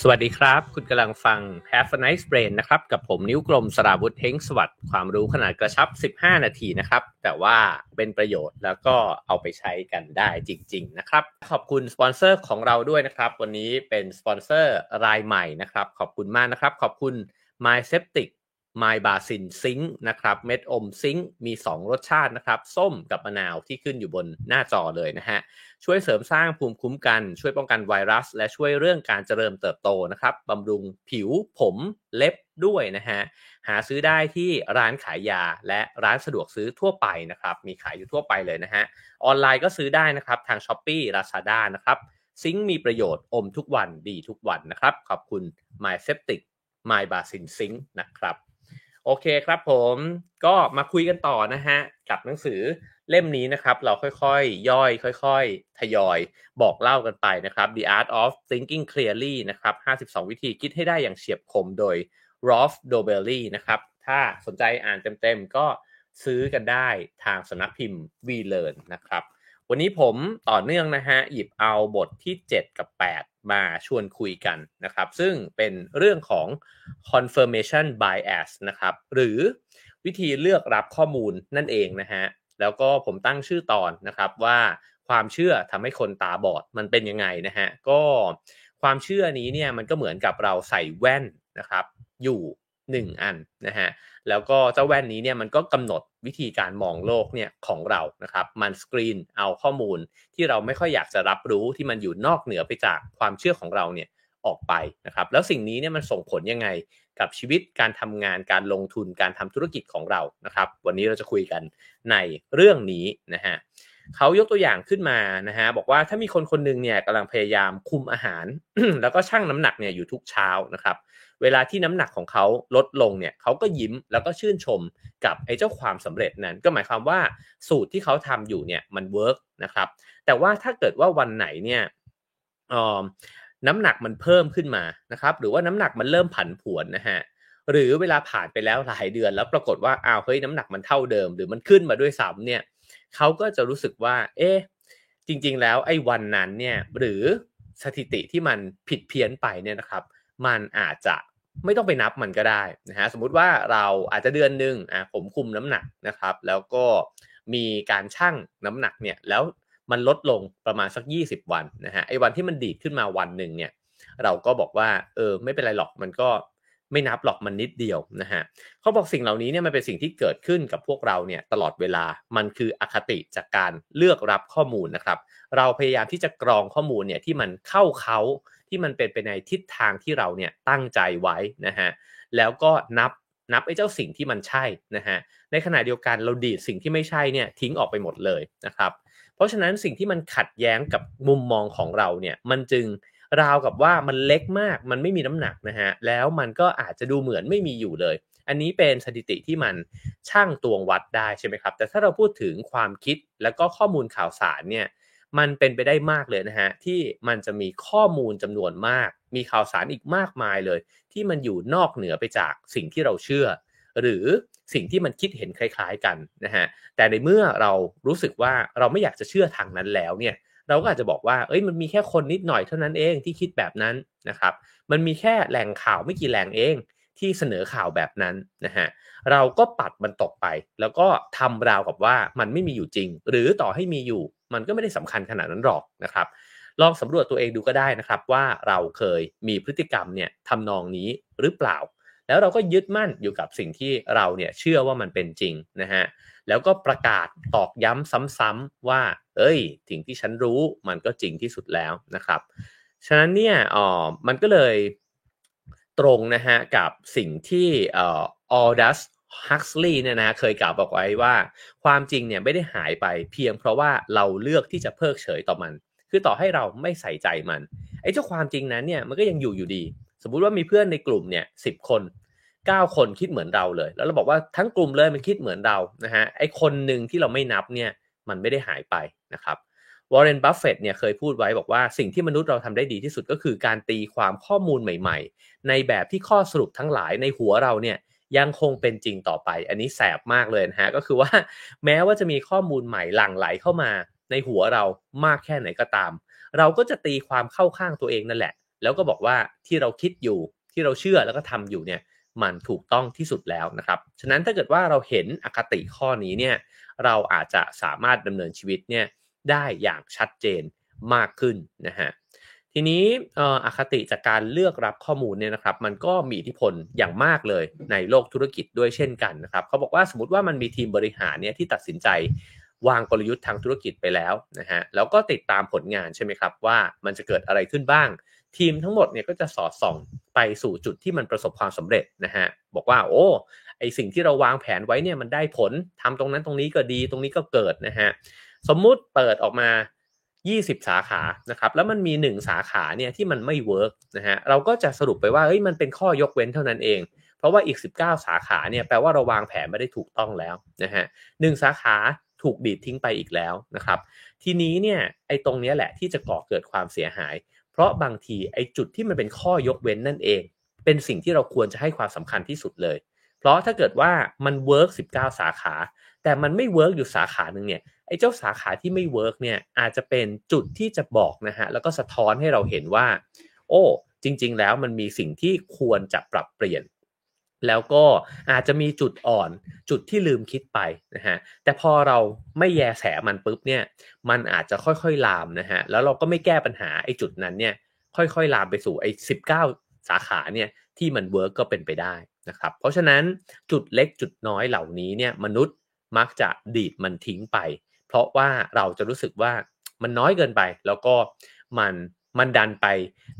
สวัสดีครับ คุณกำลังฟัง Have a nice brain นะครับ กับผมนิ้วกลมสราวุธเฮ้งสวัสดิ์ความรู้ขนาดกระชับ 15 นาทีนะครับ แต่ว่าเป็นประโยชน์แล้วก็เอาไปใช้กันได้จริง ๆ นะครับ ขอบคุณสปอนเซอร์ของเราด้วยนะครับ วันนี้เป็นสปอนเซอร์รายใหม่นะครับ ขอบคุณมากนะครับ ขอบคุณ MySeptic MyBacin Zinc นะครับเม็ดอม zinc มี 2 รสชาตินะครับ ส้มกับมะนาวที่ขึ้นอยู่บนหน้าจอเลยนะฮะ ช่วยเสริมสร้างภูมิคุ้มกัน ช่วยป้องกันไวรัส และช่วยเรื่องการเจริญเติบโตนะครับบำรุงผิวผมเล็บด้วยนะฮะ หาซื้อได้ที่ร้านขายยาและร้านสะดวกซื้อทั่วไปนะครับ มีขายอยู่ทั่วไปเลยนะฮะ ออนไลน์ก็ซื้อได้นะครับทาง s h อ p e e Lazada นะครับซิงค์มีประโยชน์อมทุกวันดีทุกวันนะครับ ขอบคุณ My Septic My Basin Sink นะครับ โอเคครับผมก็มาคุยกันต่อนะฮะกับหนังสือเล่มนี้นะครับ เราค่อยๆ ย่อย ค่อย ๆ ทยอย บอกเล่ากันไปนะครับ The Art of Thinking Clearly นะครับ 52 วิธีคิดให้ได้อย่างเฉียบคมโดย Rolf d o b e l l y นะครับ ถ้าสนใจอ่านเต็มๆ ก็ซื้อกันได้ทางสนักพิมพ์ V Learn นะครับ วันนี้ผมต่อเนื่องนะฮะ หยิบเอาบทที่ 7 กับ 8 มาชวนคุยกันนะครับ ซึ่งเป็นเรื่องของ confirmation bias นะครับ หรือวิธีเลือกรับข้อมูลนั่นเองนะฮะ แล้วก็ผมตั้งชื่อตอนนะครับว่าความเชื่อทำให้คนตาบอดมันเป็นยังไงนะฮะ ก็ความเชื่อนี้เนี่ยมันก็เหมือนกับเราใส่แว่นนะครับ อยู่ 1 อันนะฮะ แล้วก็เจ้าแว่นนี้เนี่ยมันก็กำหนดวิธีการมองโลกเนี่ยของเรานะครับ มันสกรีนเอาข้อมูลที่เราไม่ค่อยอยากจะรับรู้ที่มันอยู่นอกเหนือไปจากความเชื่อของเราเนี่ยออกไปนะครับ แล้วสิ่งนี้เนี่ยมันส่งผลยังไงกับชีวิตการทำงานการลงทุนการทำธุรกิจของเรานะครับ วันนี้เราจะคุยกันในเรื่องนี้นะฮะเขายกตัวอย่างขึ้นมานะฮะบอกว่าถ้ามีคนคนหนึ่งเนี่ยกำลังพยายามคุมอาหาร แล้วก็ชั่งน้ำหนักเนี่ยอยู่ทุกเช้านะครับ เวลาที่น้ำหนักของเขาลดลงเนี่ยเขาก็ยิ้มแล้วก็ชื่นชมกับไอ้เจ้าความสำเร็จนั้น ก็หมายความว่าสูตรที่เขาทำอยู่เนี่ยมันเวิร์กนะครับ แต่ว่าถ้าเกิดว่าวันไหนเนี่ยน้ำหนักมันเพิ่มขึ้นมานะครับ หรือว่าน้ำหนักมันเริ่มผันผวนนะฮะหรือเวลาผ่านไปแล้วหลายเดือน แล้วปรากฏว่าอ้าวเฮ้ยน้ำหนักมันเท่าเดิม หรือมันขึ้นมาด้วยซ้ำเนี่ยเขาก็จะรู้สึกว่า เอ๊ะจริง ๆ แล้วไอ้วันนั้นเนี่ยหรือสถิติที่มันผิดเพี้ยนไปเนี่ยนะครับ มันอาจจะไม่ต้องไปนับมันก็ได้นะฮะสมมุติว่าเราอาจจะเดือนหนึ่งอะผมคุมน้ำหนักนะครับ แล้วก็มีการชั่งน้ำหนักเนี่ยแล้วมันลดลงประมาณสัก 20 วันนะฮะไอ้วันที่มันดีดขึ้นมาวันหนึ่งเนี่ยเราก็บอกว่าเออไม่เป็นไรหรอกมันก็ไม่นับหรอกมันนิดเดียวนะฮะเขาบอกสิ่งเหล่านี้เนี่ยมันเป็นสิ่งที่เกิดขึ้นกับพวกเราเนี่ยตลอดเวลามันคืออคติจากการเลือกรับข้อมูลนะครับ เราพยายามที่จะกรองข้อมูลเนี่ยที่มันเข้าเขา ที่มันเป็นไปในทิศทางที่เราเนี่ยตั้งใจไว้นะฮะแล้วก็นับนับไอ้เจ้าสิ่งที่มันใช่นะฮะในขณะเดียวกันเราดีดสิ่งที่ไม่ใช่เนี่ยทิ้งออกไปหมดเลยนะครับ เพราะฉะนั้นสิ่งที่มันขัดแย้งกับมุมมองของเราเนี่ยมันจึงราวกับว่ามันเล็กมากมันไม่มีน้ำหนักนะฮะแล้วมันก็อาจจะดูเหมือนไม่มีอยู่เลย อันนี้เป็นสถิติที่มันช่างตวงวัดได้ใช่ไหมครับ แต่ถ้าเราพูดถึงความคิดแล้วก็ข้อมูลข่าวสารเนี่ย มันเป็นไปได้มากเลยนะฮะที่มันจะมีข้อมูลจำนวนมาก มีข่าวสารอีกมากมายเลย ที่มันอยู่นอกเหนือไปจากสิ่งที่เราเชื่อ หรือสิ่งที่มันคิดเห็นคล้าย ๆกันนะฮะแต่ในเมื่อเรารู้สึกว่าเราไม่อยากจะเชื่อทางนั้นแล้วเนี่ยเราก็อาจจะบอกว่าเอ้ยมันมีแค่คนนิดหน่อยเท่านั้นเองที่คิดแบบนั้นนะครับมันมีแค่แหล่งข่าวไม่กี่แหล่งเองที่เสนอข่าวแบบนั้นนะฮะเราก็ปัดมันตกไป แล้วก็ทำราวกับว่ามันไม่มีอยู่จริง หรือต่อให้มีอยู่ มันก็ไม่ได้สำคัญขนาดนั้นหรอกนะครับ ลองสำรวจตัวเองดูก็ได้นะครับ ว่าเราเคยมีพฤติกรรมเนี่ยทำนองนี้หรือเปล่า แล้วเราก็ยึดมั่นอยู่กับสิ่งที่เราเนี่ยเชื่อว่ามันเป็นจริงนะฮะแล้วก็ประกาศตอกย้ำซ้ำๆว่า เอ้ยสิ่งที่ฉันรู้มันก็จริงที่สุดแล้วนะครับ ฉะนั้นเนี่ยอ๋อมันก็เลยตรงนะฮะกับสิ่งที่ เอ่อ Aldous Huxley เนี่ยนะเคยกล่าวบอกไว้ว่า ความจริงเนี่ยไม่ได้หายไปเพียงเพราะว่าเราเลือกที่จะเพิกเฉยต่อมัน คือต่อให้เราไม่ใส่ใจมันไอ้เจ้าความจริงนั้นเนี่ยมันก็ยังอยู่อยู่ดี สมมุติว่ามีเพื่อนในกลุ่มเนี่ยสิบคน 9 คนคิดเหมือนเราเลย แล้วเราบอกว่าทั้งกลุ่มเลยมันคิดเหมือนเรานะฮะไอ้คนหนึ่งที่เราไม่นับเนี่ยมันไม่ได้หายไปนะครับวอร์เรน บัฟเฟตเนี่ยเคยพูดไว้บอกว่าสิ่งที่มนุษย์เราทำได้ดีที่สุดก็คือการตีความข้อมูลใหม่ ๆ ในแบบที่ข้อสรุปทั้งหลายในหัวเราเนี่ย ยังคงเป็นจริงต่อไป อันนี้แสบมากเลยนะฮะก็คือว่าแม้ว่าจะมีข้อมูลใหม่หลั่งไหลเข้ามาในหัวเรามากแค่ไหนก็ตาม เราก็จะตีความเข้าข้างตัวเองนั่นแหละ แล้วก็บอกว่าที่เราคิดอยู่ที่เราเชื่อแล้วก็ทำอยู่เนี่ยมันถูกต้องที่สุดแล้วนะครับ ฉะนั้นถ้าเกิดว่าเราเห็นอคติข้อนี้เนี่ยเราอาจจะสามารถดำเนินชีวิตเนี่ยได้อย่างชัดเจนมากขึ้นนะฮะ ทีนี้อคติจากการเลือกรับข้อมูลเนี่ยนะครับ มันก็มีอิทธิพลอย่างมากเลยในโลกธุรกิจด้วยเช่นกันนะครับเขาบอกว่าสมมติว่ามันมีทีมบริหารเนี่ยที่ตัดสินใจวางกลยุทธ์ทางธุรกิจไปแล้วนะฮะแล้วก็ติดตามผลงานใช่ไหมครับว่ามันจะเกิดอะไรขึ้นบ้าง ทีมทั้งหมดเนี่ยก็จะสอดส่องไปสู่จุดที่มันประสบความสำเร็จนะฮะบอกว่าโอ้ไอสิ่งที่เราวางแผนไว้เนี่ยมันได้ผลทำตรงนั้นตรงนี้ก็ดีตรงนี้ก็เกิดนะฮะสมมุติเปิดออกมา 20 สาขานะครับแล้วมันมี 1 สาขาเนี่ยที่มันไม่เวิร์กนะฮะเราก็จะสรุปไปว่าเฮ้ยมันเป็นข้อยกเว้นเท่านั้นเอง เพราะว่าอีก 19 สาขาเนี่ยแปลว่าเราวางแผนไม่ได้ถูกต้องแล้วนะฮะหสาขาถูกดีดทิ้งไปอีกแล้วนะครับทีนี้เนี่ยไอ้ตรงนี้แหละที่จะก่อเกิดความเสียหาย เพราะบางทีไอ้จุดที่มันเป็นข้อยกเว้นนั่นเอง เป็นสิ่งที่เราควรจะให้ความสำคัญที่สุดเลย เพราะถ้าเกิดว่ามัน work 19 สาขา แต่มันไม่ work อยู่สาขาหนึ่งเนี่ยไอ้เจ้าสาขาที่ไม่ work เนี่ยอาจจะเป็นจุดที่จะบอกนะฮะแล้วก็สะท้อนให้เราเห็นว่า โอ้จริง ๆ แล้วมันมีสิ่งที่ควรจะปรับเปลี่ยน แล้วก็อาจจะมีจุดอ่อนจุดที่ลืมคิดไปนะฮะแต่พอเราไม่แยแสมันปุ๊บเนี่ยมันอาจจะค่อยๆลามนะฮะแล้วเราก็ไม่แก้ปัญหาไอ้จุดนั้นเนี่ยค่อยๆลามไปสู่ไอ้สิบเก้าสาขาเนี่ยที่มัน work ก็เป็นไปได้ นะครับเพราะฉะนั้นจุดเล็กจุดน้อยเหล่านี้เนี่ยมนุษย์มักจะดีดมันทิ้งไป เพราะว่าเราจะรู้สึกว่ามันน้อยเกินไป แล้วก็มันมันดันไป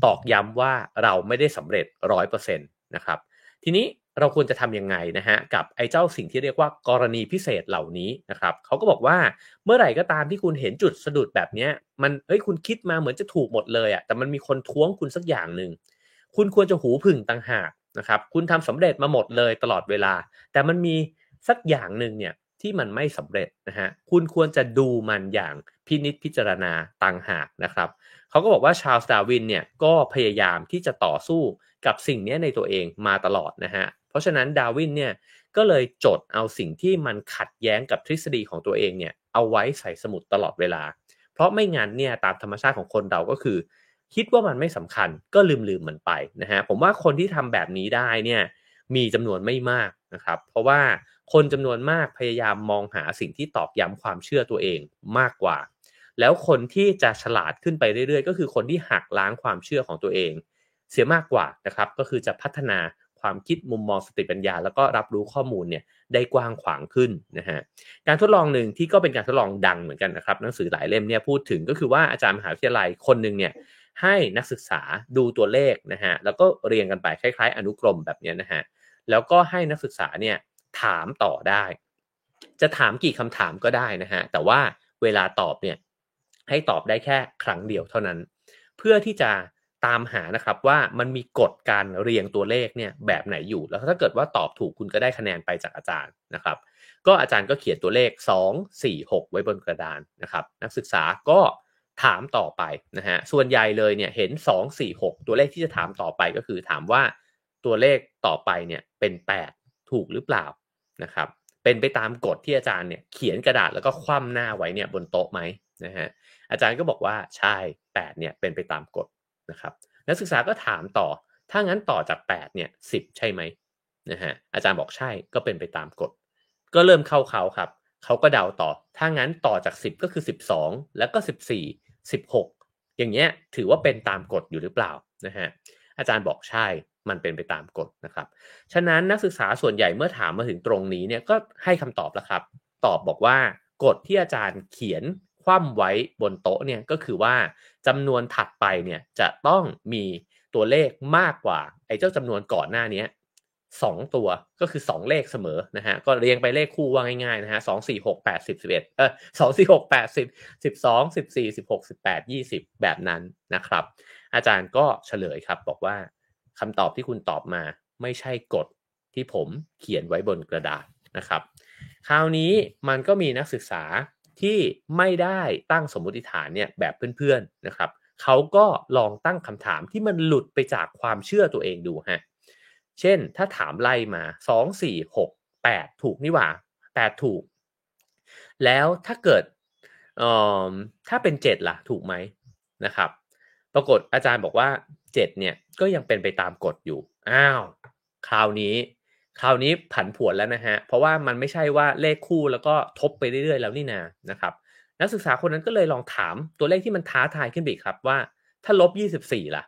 ตอกย้ำว่าเราไม่ได้สำเร็จร้อยเปอร์เซ็นต์นะครับทีนี้เราควรจะทำยังไงนะฮะกับไอ้เจ้าสิ่งที่เรียกว่ากรณีพิเศษเหล่านี้นะครับเขาก็บอกว่าเมื่อไหร่ก็ตามที่คุณเห็นจุดสะดุดแบบนี้มันเอ้ยคุณคิดมาเหมือนจะถูกหมดเลยอะ่ะแต่มันมีคนท้วงคุณสักอย่างหนึ่งคุณควรจะหูผึ่งต่างหาก นะครับคุณทำสำเร็จมาหมดเลยตลอดเวลา แต่มันมีสักอย่างหนึ่งเนี่ยที่มันไม่สำเร็จนะฮะคุณควรจะดูมันอย่างพินิจพิจารณาต่างหากนะครับเขาก็บอกว่าชาลส์ดาวินเนี่ยก็พยายามที่จะต่อสู้กับสิ่งนี้ในตัวเองมาตลอดนะฮะเพราะฉะนั้นดาวินเนี่ยก็เลยจดเอาสิ่งที่มันขัดแย้งกับทฤษฎีของตัวเองเนี่ยเอาไว้ใส่สมุดตลอดเวลา เพราะไม่งั้นเนี่ยตามธรรมชาติของคนเราก็คือ คิดว่ามันไม่สำคัญก็ลืมลืมมันไปนะฮะผมว่าคนที่ทำแบบนี้ได้เนี่ยมีจำนวนไม่มากนะครับเพราะว่าคนจำนวนมากพยายามมองหาสิ่งที่ตอกย้ำความเชื่อตัวเองมากกว่า แล้วคนที่จะฉลาดขึ้นไปเรื่อยๆ ก็คือคนที่หักล้างความเชื่อของตัวเอง เสียมากกว่านะครับก็คือจะพัฒนาความคิดมุมมองสติปัญญา แล้วก็รับรู้ข้อมูลเนี่ยได้กว้างขวางขึ้นนะฮะการทดลองหนึ่งที่ก็เป็นการทดลองดังเหมือนกันนะครับหนังสือหลายเล่มเนี่ยพูดถึงก็คือว่าอาจารย์มหาวิทยาลัยคนหนึ่งเนี่ย ให้นักศึกษาดูตัวเลขนะฮะแล้วก็เรียงกันไปคล้าย ๆ อนุกรมแบบนี้นะฮะแล้วก็ให้นักศึกษาเนี่ยถามต่อได้ จะถามกี่คำถามก็ได้นะฮะแต่ว่าเวลาตอบเนี่ยให้ตอบได้แค่ครั้งเดียวเท่านั้น เพื่อที่จะตามหานะครับว่ามันมีกฎการเรียงตัวเลขเนี่ยแบบไหนอยู่ แล้วถ้าเกิดว่าตอบถูกคุณก็ได้คะแนนไปจากอาจารย์นะครับ ก็อาจารย์ก็เขียนตัวเลข 2 4 6 ไว้บนกระดานนะครับ นักศึกษาก็ ถามต่อไปนะฮะส่วนใหญ่เลยเนี่ยเห็น 2 4 6 ตัวเลขที่จะถามต่อไปก็คือถามว่าตัวเลขต่อไปเนี่ยเป็น 8 ถูกหรือเปล่านะครับเป็นไปตามกฎที่อาจารย์เนี่ยเขียนกระดาษแล้วก็คว่ำหน้าไว้เนี่ยบนโต๊ะไหมนะฮะอาจารย์ก็บอกว่าใช่ 8 เนี่ยเป็นไปตามกฎนะครับนักศึกษาก็ถามต่อ ถ้างั้นต่อจาก 8 เนี่ยสิใช่ไหมนะฮะอาจารย์บอกใช่ก็เป็นไปตามกฎ ก็เริ่มเข้าเขาครับ เขาก็เดาต่อ ถ้างั้นต่อจาก 10 ก็คือ 12 แล้วก็ 14 16 อย่างเงี้ยถือว่าเป็นตามกฎอยู่หรือเปล่านะฮะอาจารย์บอกใช่มันเป็นไปตามกฎนะครับ ฉะนั้นนักศึกษาส่วนใหญ่เมื่อถามมาถึงตรงนี้เนี่ยก็ให้คำตอบแล้วครับ ตอบบอกว่ากฎที่อาจารย์เขียนคว่ำไว้บนโต๊ะเนี่ยก็คือว่าจำนวนถัดไปเนี่ยจะต้องมีตัวเลขมากกว่าไอ้เจ้าจำนวนก่อนหน้านี้ สองตัวก็คือสองเลขเสมอนะฮะก็เรียงไปเลขคู่ว่าง่ายๆนะฮะสองสี่หกแปดสิบสิบเอ็ดเออสองสี่หกแปดสิบสิบสองสิบสี่สิบหกสิบแปดยี่สิบแบบนั้นนะครับ อาจารย์ก็เฉลยครับบอกว่าคำตอบที่คุณตอบมาไม่ใช่กฎที่ผมเขียนไว้บนกระดาษนะครับ คราวนี้มันก็มีนักศึกษาที่ไม่ได้ตั้งสมมติฐานเนี่ยแบบเพื่อนๆนะครับเขาก็ลองตั้งคำถามที่มันหลุดไปจากความเชื่อตัวเองดูฮะ เช่นถ้าถามไล่มา 2 4 6 8 ถูกนี่หว่า 8 ถูก แล้วถ้าเกิดถ้าเป็น 7 ล่ะ ถูกไหมนะครับ ปรากฏอาจารย์บอกว่า 7 เนี่ยก็ยังเป็นไปตามกฎอยู่ อ้าว คราวนี้ คราวนี้ผันผวนแล้วนะฮะ เพราะว่ามันไม่ใช่ว่าเลขคู่แล้วก็ทบไปเรื่อยๆ แล้วนี่นานะครับ นักศึกษาคนนั้นก็เลยลองถามตัวเลขที่มันท้าทายขึ้นไปครับว่า ถ้าลบ 24 ล่ะ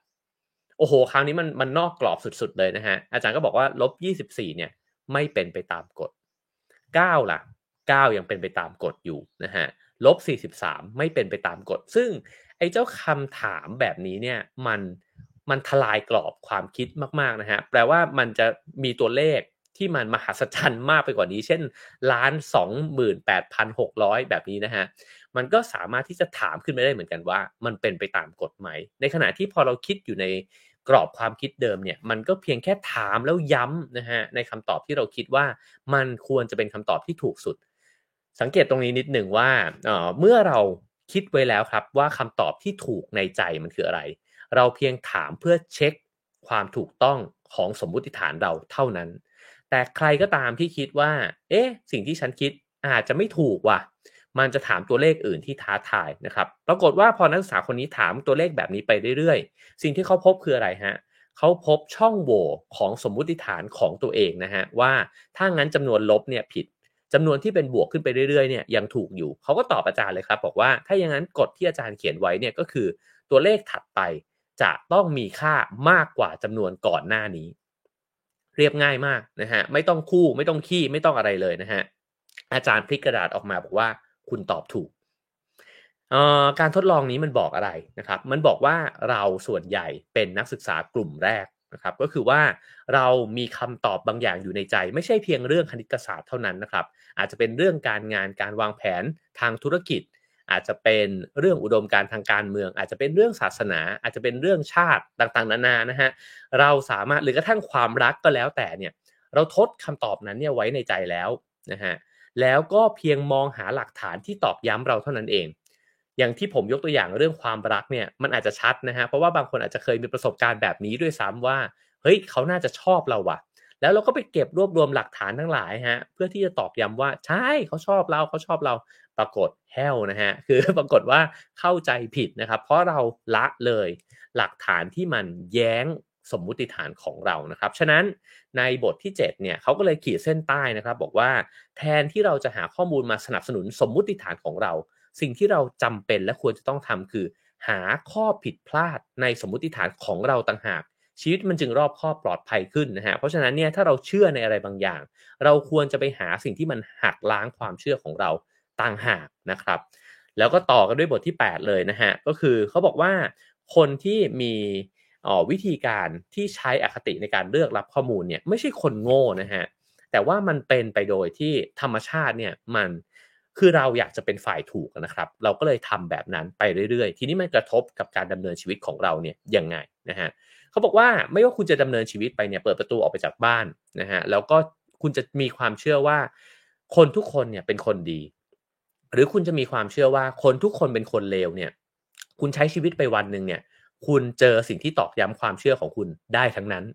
โอ้โห คราวนี้มันมันนอกกรอบสุดๆเลยนะฮะ อาจารย์ก็บอกว่าลบ24เนี่ยไม่เป็นไปตามกฎ9ล่ะ9ยังเป็นไปตามกฎอยู่นะฮะลบ43ไม่เป็นไปตามกฎ ซึ่งไอ้เจ้าคำถามแบบนี้เนี่ยมันมันทลายกรอบความคิดมากๆนะฮะ แปลว่ามันจะมีตัวเลขที่มันมหัศจรรย์มากไปกว่านี้ เช่นล้านสองหมื่นแปดพันหกร้อยแบบนี้นะฮะ มันก็สามารถที่จะถามขึ้นมาได้เหมือนกันว่า มันเป็นไปตามกฎไหม ในขณะที่พอเราคิดอยู่ใน กรอบความคิดเดิมเนี่ยมันก็เพียงแค่ถามแล้วย้ำนะฮะในคำตอบที่เราคิดว่ามันควรจะเป็นคำตอบที่ถูกสุด สังเกตตรงนี้นิดหนึ่งว่าเมื่อเราคิดไว้แล้วครับว่าคำตอบที่ถูกในใจมันคืออะไร เราเพียงถามเพื่อเช็คความถูกต้องของสมมุติฐานเราเท่านั้น แต่ใครก็ตามที่คิดว่า เอ๊ะ สิ่งที่ฉันคิดอาจจะไม่ถูกว่ะ มันจะถามตัวเลขอื่นที่ท้าทายนะครับ ปรากฏว่าพอนักศึกษาคนนี้ถามตัวเลขแบบนี้ไปเรื่อยๆ สิ่งที่เขาพบคืออะไรฮะเขาพบช่องโหว่ของสมมุติฐานของตัวเองนะฮะว่าถ้างั้นจำนวนลบเนี่ยผิดจำนวนที่เป็นบวกขึ้นไปเรื่อยๆเนี่ยยังถูกอยู่เขาก็ตอบอาจารย์เลยครับบอกว่าถ้าอย่างนั้นกฎที่อาจารย์เขียนไว้เนี่ยก็คือตัวเลขถัดไปจะต้องมีค่ามากกว่าจำนวนก่อนหน้านี้ เรียบง่ายมากนะฮะไม่ต้องคู่ไม่ต้องขี้ไม่ต้องอะไรเลยนะฮะอาจารย์พลิกกระดาษออกมาบอกว่า คุณตอบถูก การทดลองนี้มันบอกอะไรนะครับ มันบอกว่าเราส่วนใหญ่เป็นนักศึกษากลุ่มแรกนะครับ ก็คือว่าเรามีคำตอบบางอย่างอยู่ในใจ ไม่ใช่เพียงเรื่องคณิตศาสตร์เท่านั้นนะครับ อาจจะเป็นเรื่องการงานการวางแผนทางธุรกิจ อาจจะเป็นเรื่องอุดมการทางการเมือง อาจจะเป็นเรื่องศาสนา อาจจะเป็นเรื่องชาติต่างๆ นานานะฮะเราสามารถหรือกระทั่งความรักก็แล้วแต่เนี่ยเราทดคำตอบนั้นเนี่ยไว้ในใจแล้วนะฮะ แล้วก็เพียงมองหาหลักฐานที่ตอกย้ำเราเท่านั้นเอง อย่างที่ผมยกตัวอย่างเรื่องความรักเนี่ยมันอาจจะชัดนะฮะเพราะว่าบางคนอาจจะเคยมีประสบการณ์แบบนี้ด้วยซ้ำว่าเฮ้ยเขาน่าจะชอบเราว่ะ แล้วเราก็ไปเก็บรวบรวมหลักฐานทั้งหลายฮะเพื่อที่จะตอกย้ำว่าใช่เขาชอบเราเขาชอบเราปรากฏแฮลนะฮะคือปรากฏว่าเข้าใจผิดนะครับ เพราะเราละเลยหลักฐานที่มันแย้ง สมมุติฐานของเรานะครับ ฉะนั้นในบทที่7เนี่ยเขาก็เลยขีดเส้นใต้นะครับ บอกว่าแทนที่เราจะหาข้อมูลมาสนับสนุนสมมุติฐานของเรา สิ่งที่เราจำเป็นและควรจะต้องทำคือ หาข้อผิดพลาดในสมมุติฐานของเราต่างหาก ชีวิตมันจึงรอบครอบปลอดภัยขึ้นนะฮะเพราะฉะนั้นเนี่ยถ้าเราเชื่อในอะไรบางอย่าง เราควรจะไปหาสิ่งที่มันหักล้างความเชื่อของเราต่างหากนะครับ แล้วก็ต่อกันด้วยบทที่ 8 เลยนะฮะก็คือเขาบอกว่าคนที่มี วิธีการที่ใช้อคติในการเลือกรับข้อมูลเนี่ยไม่ใช่คนโง่นะฮะแต่ว่ามันเป็นไปโดยที่ธรรมชาติเนี่ยมันคือเราอยากจะเป็นฝ่ายถูกนะครับ เราก็เลยทำแบบนั้นไปเรื่อย ๆ ทีนี้มันกระทบกับการดำเนินชีวิตของเราเนี่ยยังไงนะฮะเขาบอกว่าไม่ว่าคุณจะดำเนินชีวิตไปเนี่ยเปิดประตูออกไปจากบ้านนะฮะแล้วก็คุณจะมีความเชื่อว่า คนทุกคนเนี่ยเป็นคนดี หรือคุณจะมีความเชื่อว่าคนทุกคนเป็นคนเลวเนี่ย คุณใช้ชีวิตไปวันหนึ่งเนี่ย คุณเจอสิ่งที่ตอกย้ำความเชื่อของคุณได้ทั้งนั้น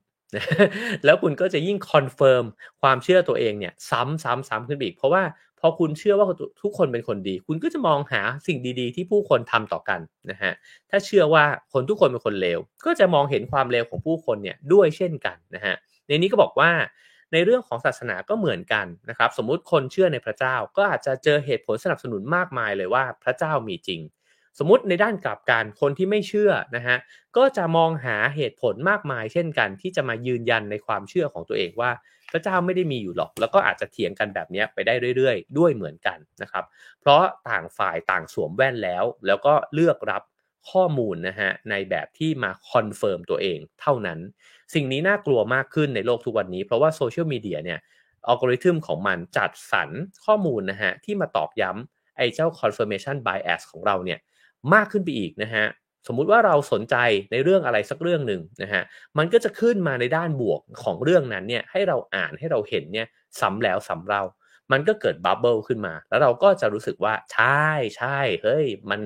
แล้วคุณก็จะยิ่ง confirm ความเชื่อตัวเองเนี่ยซ้ำซ้ำซ้ำขึ้นอีก เพราะว่าพอคุณเชื่อว่าทุกคนเป็นคนดี คุณก็จะมองหาสิ่งดีๆ ที่ผู้คนทำต่อกันนะฮะถ้าเชื่อว่าคนทุกคนเป็นคนเลวก็จะมองเห็นความเลวของผู้คนเนี่ยด้วยเช่นกันนะฮะในนี้ก็บอกว่าในเรื่องของศาสนาก็เหมือนกันนะครับ สมมุติคนเชื่อในพระเจ้าก็อาจจะเจอเหตุผลสนับสนุนมากมายเลยว่าพระเจ้ามีจริง สมมติในด้านกลับกันคนที่ไม่เชื่อนะฮะก็จะมองหาเหตุผลมากมาย เช่นกัน ที่จะมายืนยันในความเชื่อของตัวเองว่าพระเจ้าไม่ได้มีอยู่หรอก แล้วก็อาจจะเถียงกันแบบนี้ไปได้เรื่อยๆ ด้วยเหมือนกันนะครับ เพราะต่างฝ่ายต่างสวมแว่นแล้ว แล้วก็เลือกรับข้อมูลนะฮะในแบบที่มา confirm ตัวเองเท่านั้น สิ่งนี้น่ากลัวมากขึ้นในโลกทุกวันนี้ เพราะว่าโซเชียลมีเดียเนี่ยอัลกอริทึมของมันจัดสรรข้อมูลนะฮะที่มาตอกย้ำไอ้เจ้า confirmation bias ของเราเนี่ย มากขึ้นไปอีกนะฮะสมมุติว่าเราสนใจในเรื่องอะไรสักเรื่องหนึ่งนะฮะมันก็จะขึ้นมาในด้านบวกของเรื่องนั้นเนี่ยให้เราอ่านให้เราเห็นเนี่ยซ้ำแล้วซ้าเรา มันก็เกิดบับเบิลขึ้นมา แล้วเราก็จะรู้สึกว่าใช่ใช่เฮ้ยมัน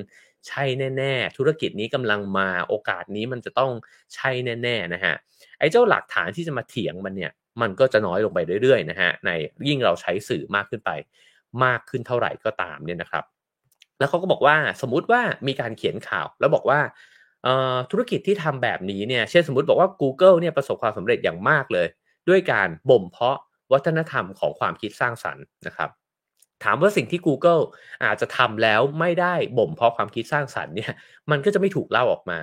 ใช่แน่ๆ ธุรกิจนี้กำลังมาโอกาสนี้มันจะต้องใช่แน่ๆนะฮะไอ้เจ้าหลักฐานที่จะมาเถียงมันเนี่ยมันก็จะน้อยลงไปเรื่อยๆนะฮะในยิ่งเราใช้สื่อมากขึ้นไป มากขึ้นเท่าไหร่ก็ตามเนี่ยนะครับ แล้วเขาก็บอกว่าสมมุติว่ามีการเขียนข่าว แล้วบอกว่าธุรกิจที่ทำแบบนี้เนี่ยเช่นสมมติบอกว่า Google เนี่ยประสบความสำเร็จอย่างมากเลย ด้วยการบ่มเพาะวัฒนธรรมของความคิดสร้างสรรค์นะครับถามว่าสิ่งที่ Google อาจจะทำแล้วไม่ได้บ่มเพาะความคิดสร้างสรรค์เนี่ยมันก็จะไม่ถูกเล่าออกมา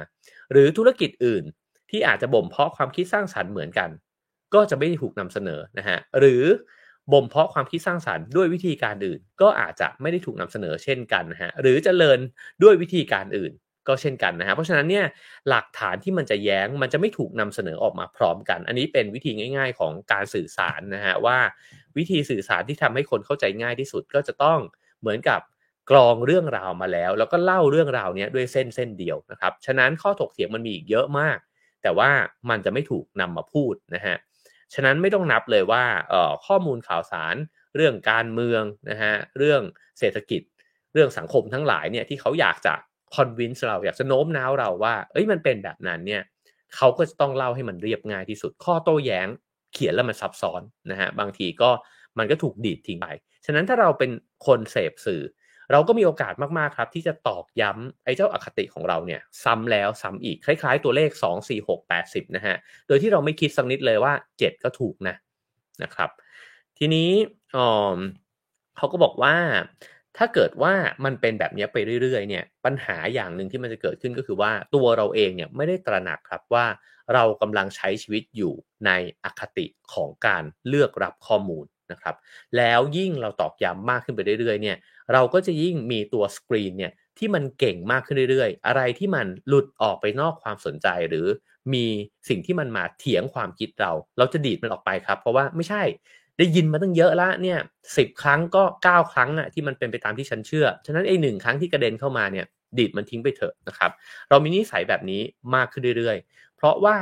หรือธุรกิจอื่นที่อาจจะบ่มเพาะความคิดสร้างสรรค์เหมือนกัน ก็จะไม่ถูกนำเสนอนะฮะหรือ บ่มเพาะความคิดสร้างสรรค์ด้วยวิธีการอื่น ก็อาจจะไม่ได้ถูกนำเสนอเช่นกันนะฮะหรือจเจริญด้วยวิธีการอื่น ก็เช่นกันนะฮะเพราะฉะนั้นเนี่ยหลักฐานที่มันจะแย้งมันจะไม่ถูกนำเสนอออกมาพร้อมกัน อันนี้เป็นวิธีง่าย ๆ ของการสื่อสารนะฮะว่าวิธีสื่อสารที่ทำให้คนเข้าใจง่ายที่สุดก็จะต้องเหมือนกับกรองเรื่องราวมาแล้ว แล้วก็เล่าเรื่องราวนี้ด้วยเส้นเส้นเดียวนะครับฉะนั้นข้อถกเถียงมันมีอีกเยอะมาก แต่ว่ามันจะไม่ถูกนำมาพูดนะฮะ ฉะนั้นไม่ต้องนับเลยว่าข้อมูลข่าวสารเรื่องการเมืองนะฮะเรื่องเศรษฐกิจ เรื่องสังคมทั้งหลายเนี่ยที่เขาอยากจะคอนวินส์เราอยากจะโน้มน้าวเราว่า เอ้ยมันเป็นแบบนั้นเนี่ยเขาก็จะต้องเล่าให้มันเรียบง่ายที่สุด ข้อโต้แย้งเขียนแล้วมันซับซ้อนนะฮะบางทีก็มันก็ถูกดีดทิ้งไป ฉะนั้นถ้าเราเป็นคนเสพสื่อ เราก็มีโอกาสมากๆครับ ที่จะตอกย้ำไอ้เจ้าอาคติของเราเนี่ยซ้ำแล้วซ้ำอีกคล้าย ๆ ตัวเลข 2 4 6 8 0นะฮะโดยที่เราไม่คิดสักนิดเลยว่า 7 ก็ถูกนะนะครับ ทีนี้เขาก็บอกว่าถ้าเกิดว่ามันเป็นแบบนี้ไปเรื่อยๆเนี่ยปัญหาอย่างหนึ่งที่มันจะเกิดขึ้นก็คือว่าตัวเราเองเนี่ยไม่ได้ตระหนักครับว่าเรากำลังใช้ชีวิตอยู่ในอคติของการเลือกรับข้อมูลนะครับ แล้วยิ่งเราตอกย้ำมากขึ้นไปเรื่อยๆเนี่ย เราก็จะยิ่งมีตัวสกรีนเนี่ยที่มันเก่งมากขึ้นเรื่อยๆ อะไรที่มันหลุดออกไปนอกความสนใจ หรือมีสิ่งที่มันมาเถียงความคิดเรา เราจะดีดมันออกไปครับ เพราะว่าไม่ใช่ได้ยินมาตั้งเยอะแล้วเนี่ยสิบครั้งก็เก้าครั้งอะที่มันเป็นไปตามที่ฉันเชื่อ ฉะนั้นไอ้หนึ่งครั้งที่กระเด็นเข้ามาเนี่ยดีดมันทิ้งไปเถอะนะครับ เรามีนิสัยแบบนี้มากขึ้นเรื่อยๆ เพราะว่า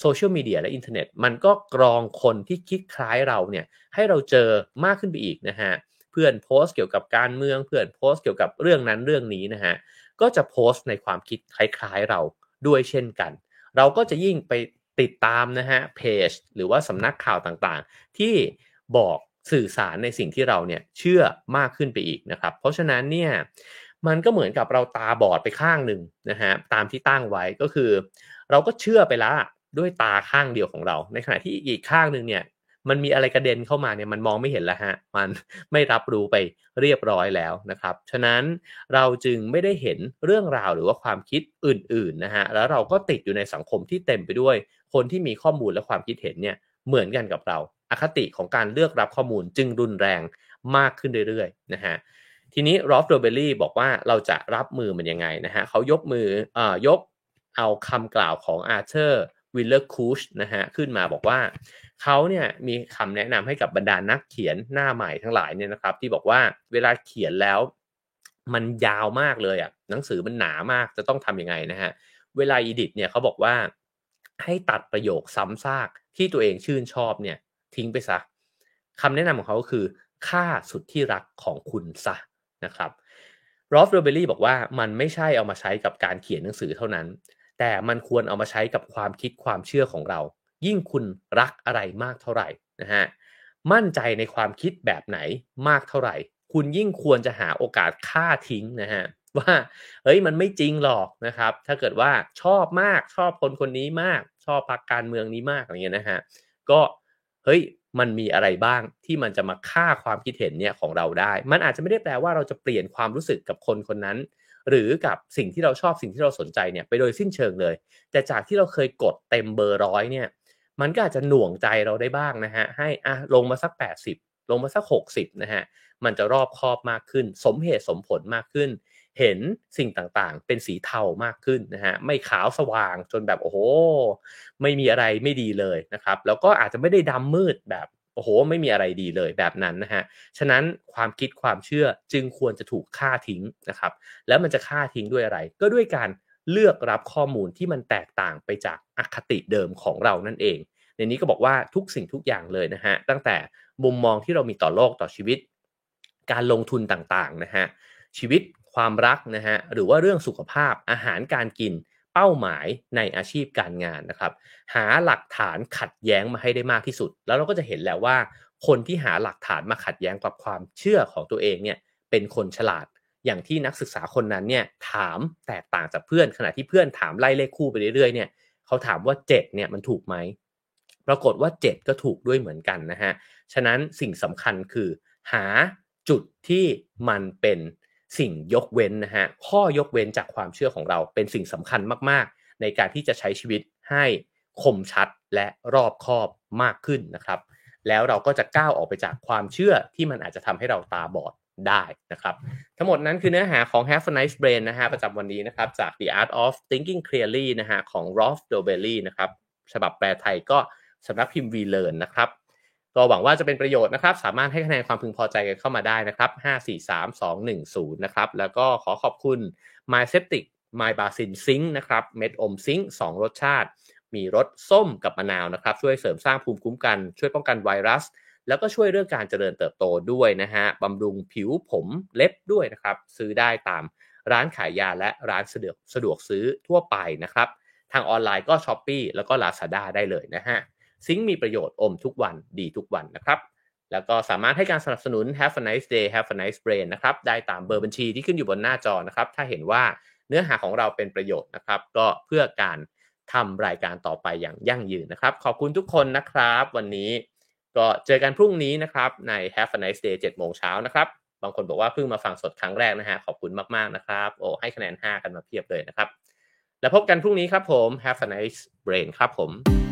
โซเชียลมีเดียและอินเทอร์เน็ตมันก็กรองคนที่คิดคล้ายเราเนี่ยให้เราเจอมากขึ้นไปอีกนะฮะเพื่อนโพสต์เกี่ยวกับการเมืองเพื่อนโพสต์เกี่ยวกับเรื่องนั้นเรื่องนี้นะฮะก็จะโพสต์ในความคิดคล้ายๆเราด้วยเช่นกัน เราก็จะยิ่งไปติดตามนะฮะเพจหรือว่าสำนักข่าวต่างๆ ที่บอกสื่อสารในสิ่งที่เราเนี่ยเชื่อมากขึ้นไปอีกนะครับ เพราะฉะนั้นเนี่ยมันก็เหมือนกับเราตาบอดไปข้างหนึ่งนะฮะตามที่ตั้งไว้ก็คือ เราก็เชื่อไปแล้วด้วยตาข้างเดียวของเรา ในขณะที่อีกข้างหนึ่งเนี่ย มันมีอะไรกระเด็นเข้ามาเนี่ยมันมองไม่เห็นแล้วฮะมันไม่รับรู้ไปเรียบร้อยแล้วนะครับ ฉะนั้นเราจึงไม่ได้เห็นเรื่องราวหรือว่าความคิดอื่นๆนะฮะแล้วเราก็ติดอยู่ในสังคมที่เต็มไปด้วย คนที่มีข้อมูลและความคิดเห็นเนี่ยเหมือนกันกับเราอคติของการเลือกรับข้อมูลจึงรุนแรงมากขึ้นเรื่อยๆนะฮะทีนี้รอล์ฟโดเบลลีบอกว่าเราจะรับมือมันยังไงนะฮะเขายกมือเอยกเอาคำกล่าวของอาร์เธอร์ ควิลเลอร์-คูชนะฮะขึ้นมาบอกว่าเขาเนี่ยมีคำแนะนำให้กับบรรดานักเขียนหน้าใหม่ทั้งหลายเนี่ยนะครับ ที่บอกว่าเวลาเขียนแล้วมันยาวมากเลยอะหนังสือมันหนามากจะต้องทำยังไงนะฮะเวลา edit เนี่ยเขาบอกว่าให้ตัดประโยคซ้ำซากที่ตัวเองชื่นชอบเนี่ยทิ้งไปซะคำแนะนำของเขาคือฆ่าสุดที่รักของคุณซะนะครับรอฟโรเบลลี่บอกว่ามันไม่ใช่เอามาใช้กับการเขียนหนังสือเท่านั้น แต่มันควรเอามาใช้กับความคิดความเชื่อของเรา ยิ่งคุณรักอะไรมากเท่าไหร่นะฮะมั่นใจในความคิดแบบไหนมากเท่าไหร่ คุณยิ่งควรจะหาโอกาสฆ่าทิ้งนะฮะว่าเฮ้ยมันไม่จริงหรอกนะครับ ถ้าเกิดว่าชอบมากชอบคนคนนี้มาก ชอบพรรคการเมืองนี้มากอะไรเงี้ยนะฮะก็เฮ้ยมันมีอะไรบ้างที่มันจะมาฆ่าความคิดเห็นเนี่ยของเราได้ มันอาจจะไม่ได้แปลว่าเราจะเปลี่ยนความรู้สึกกับคนคนนั้น หรือกับสิ่งที่เราชอบสิ่งที่เราสนใจเนี่ยไปโดยสิ้นเชิงเลย แต่จากที่เราเคยกดเต็มเบอร์ร้อยเนี่ยมันก็อาจจะหน่วงใจเราได้บ้างนะฮะให้อะลงมาสัก 80 ลงมาสัก 60นะฮะมันจะรอบคอบมากขึ้น สมเหตุสมผลมากขึ้น เห็นสิ่งต่างๆ เป็นสีเทามากขึ้นนะฮะไม่ขาวสว่างจนแบบโอ้โห ไม่มีอะไรไม่ดีเลยนะครับ แล้วก็อาจจะไม่ได้ดำมืดแบบ โอ้โห ไม่มีอะไรดีเลยแบบนั้นนะฮะ ฉะนั้นความคิดความเชื่อจึงควรจะถูกฆ่าทิ้งนะครับ แล้วมันจะฆ่าทิ้งด้วยอะไร ก็ด้วยการเลือกรับข้อมูลที่มันแตกต่างไปจากอคติเดิมของเรานั่นเอง ในนี้ก็บอกว่าทุกสิ่งทุกอย่างเลยนะฮะ ตั้งแต่มุมมองที่เรามีต่อโลกต่อชีวิต การลงทุนต่างๆนะฮะ ชีวิตความรักนะฮะ หรือว่าเรื่องสุขภาพอาหารการกิน เป้าหมายในอาชีพการงานนะครับ หาหลักฐานขัดแย้งมาให้ได้มากที่สุด แล้วเราก็จะเห็นแล้วว่า คนที่หาหลักฐานมาขัดแย้งกับความเชื่อของตัวเองเนี่ยเป็นคนฉลาด อย่างที่นักศึกษาคนนั้นเนี่ยถามแตกต่างจากเพื่อน ขณะที่เพื่อนถามไล่เลขคู่ไปเรื่อยๆเนี่ยเขาถามว่า7เนี่ยมันถูกไหมปรากฏว่า 7 ก็ถูกด้วยเหมือนกันนะฮะฉะนั้นสิ่งสำคัญคือ หาจุดที่มันเป็น สิ่งยกเว้นนะฮะข้อยกเว้นจากความเชื่อของเราเป็นสิ่งสำคัญมากๆ ในการที่จะใช้ชีวิตให้คมชัดและรอบคอบมากขึ้นนะครับ แล้วเราก็จะก้าวออกไปจากความเชื่อที่มันอาจจะทำให้เราตาบอดได้นะครับ ทั้งหมดนั้นคือเนื้อหาของ Have a Nice Brain นะฮะประจำวันนี้นะครับ จาก The Art of Thinking Clearly นะฮะของ Rolf d o b e l l y นะครับฉบับแปลไทยก็สำนักพิมพ์ V Learn นะครับ ก็หวังว่าจะเป็นประโยชน์นะครับ สามารถให้คะแนนความพึงพอใจกันเข้ามาได้นะครับ 5 4 3 2 1 0 นะครับ แล้วก็ขอขอบคุณ My Septic My Basin Zinc นะครับ เม็ดอมซิงค์2รสชาติ มีรสส้มกับมะนาวนะครับ ช่วยเสริมสร้างภูมิคุ้มกัน ช่วยป้องกันไวรัส แล้วก็ช่วยเรื่องการเจริญเติบโตด้วยนะฮะ บำรุงผิวผมเล็บด้วยนะครับ ซื้อได้ตามร้านขายยาและร้านสะดวกสะดวกซื้อทั่วไปนะครับ ทางออนไลน์ก็ s h อ p e e แล้วก็ Lazada ได้เลยนะฮะ ซิงค์มีประโยชน์อมทุกวันดีทุกวันนะครับ แล้วก็สามารถให้การสนับสนุน Have a nice day Have a nice brain นะครับ ได้ตามเบอร์บัญชีที่ขึ้นอยู่บนหน้าจอนะครับ ถ้าเห็นว่าเนื้อหาของเราเป็นประโยชน์นะครับ ก็เพื่อการทำรายการต่อไปอย่างยั่งยืนนะครับ ขอบคุณทุกคนนะครับ วันนี้ก็เจอกันพรุ่งนี้นะครับใน Have a nice day 7โมงเช้านะครับบางคนบอกว่าเพิ่งมาฟังสดครั้งแรกนะฮะขอบคุณมากๆนะครับโอ้ให้คะแนน 5 กันมาเพียบเลยนะครับ แล้วพบกันพรุ่งนี้ครับผม Have a nice brain ครับผม